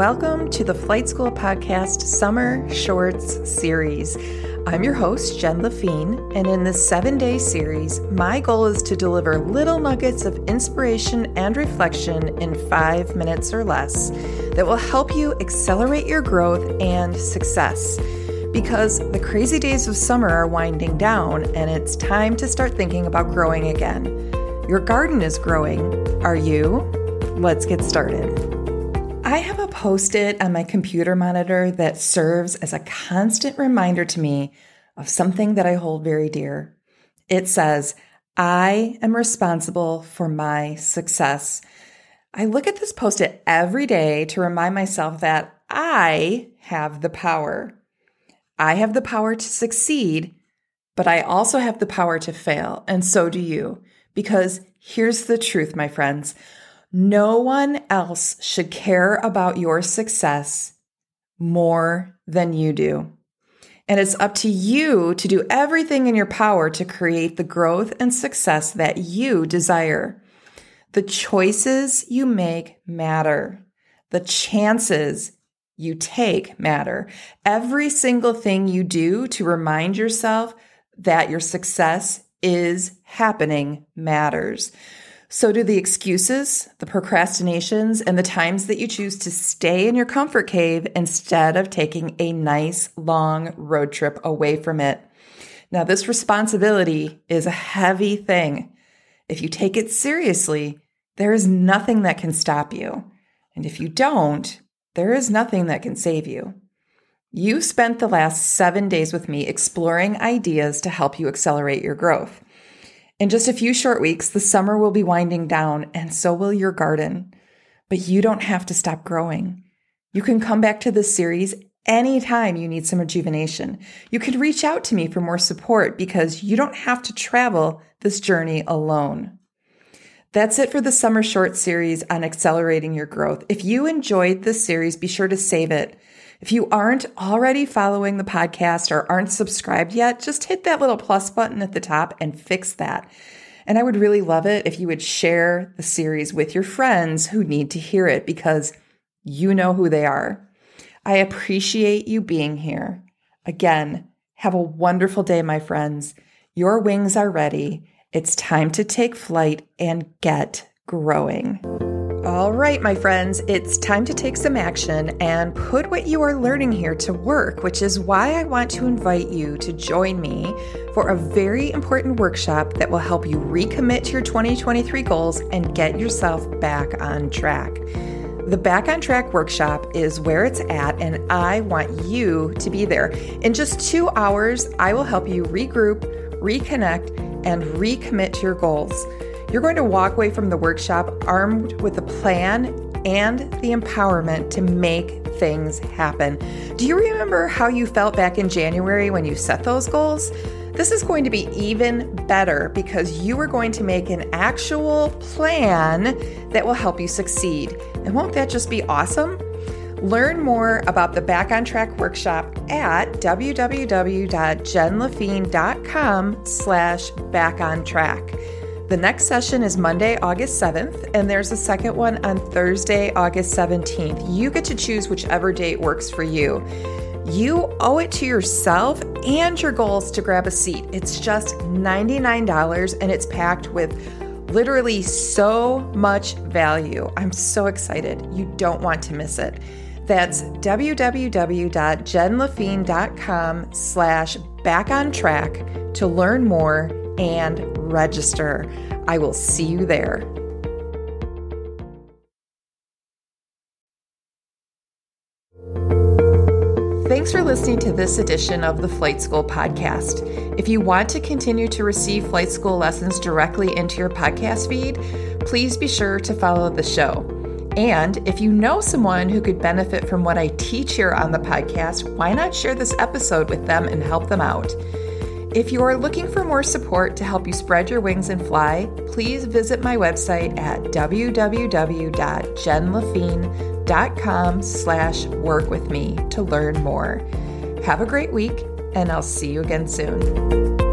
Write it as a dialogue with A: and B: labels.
A: welcome to the Flight School Podcast Summer Shorts Series. I'm your host, Jen Lafine, and in this seven day series, my goal is to deliver little nuggets of inspiration and reflection in five minutes or less that will help you accelerate your growth and success. Because the crazy days of summer are winding down, and it's time to start thinking about growing again. Your garden is growing. Are you? Let's get started. I have a post it on my computer monitor that serves as a constant reminder to me of something that I hold very dear. It says, I am responsible for my success. I look at this post it every day to remind myself that I have the power. I have the power to succeed, but I also have the power to fail, and so do you. Because here's the truth, my friends no one else should care about your success more than you do. And it's up to you to do everything in your power to create the growth and success that you desire. The choices you make matter. The chances you take matter. Every single thing you do to remind yourself that your success is happening matters. So do the excuses, the procrastinations, and the times that you choose to stay in your comfort cave instead of taking a nice long road trip away from it. Now, this responsibility is a heavy thing. If you take it seriously, there is nothing that can stop you. And if you don't, there is nothing that can save you. You spent the last seven days with me exploring ideas to help you accelerate your growth. In just a few short weeks, the summer will be winding down, and so will your garden. But you don't have to stop growing. You can come back to this series anytime you need some rejuvenation. You can reach out to me for more support because you don't have to travel this journey alone. That's it for the summer short series on accelerating your growth. If you enjoyed this series, be sure to save it. If you aren't already following the podcast or aren't subscribed yet, just hit that little plus button at the top and fix that. And I would really love it if you would share the series with your friends who need to hear it because you know who they are. I appreciate you being here. Again, have a wonderful day, my friends. Your wings are ready. It's time to take flight and get growing. All right, my friends, it's time to take some action and put what you are learning here to work, which is why I want to invite you to join me for a very important workshop that will help you recommit to your 2023 goals and get yourself back on track. The Back on Track workshop is where it's at, and I want you to be there. In just two hours, I will help you regroup, reconnect, and recommit to your goals. You're going to walk away from the workshop armed with a plan and the empowerment to make things happen. Do you remember how you felt back in January when you set those goals? This is going to be even better because you are going to make an actual plan that will help you succeed. And won't that just be awesome? Learn more about the Back on Track workshop at www.jenlafine.com slash back on track. The next session is Monday, August 7th, and there's a second one on Thursday, August 17th. You get to choose whichever date works for you. You owe it to yourself and your goals to grab a seat. It's just $99 and it's packed with literally so much value. I'm so excited. You don't want to miss it. That's www.jenlafine.com slash back on track to learn more and register. I will see you there. Thanks for listening to this edition of the Flight School Podcast. If you want to continue to receive flight school lessons directly into your podcast feed, please be sure to follow the show. And if you know someone who could benefit from what I teach here on the podcast, why not share this episode with them and help them out? If you are looking for more support to help you spread your wings and fly, please visit my website at www.jenlafine.com slash work with me to learn more. Have a great week, and I'll see you again soon.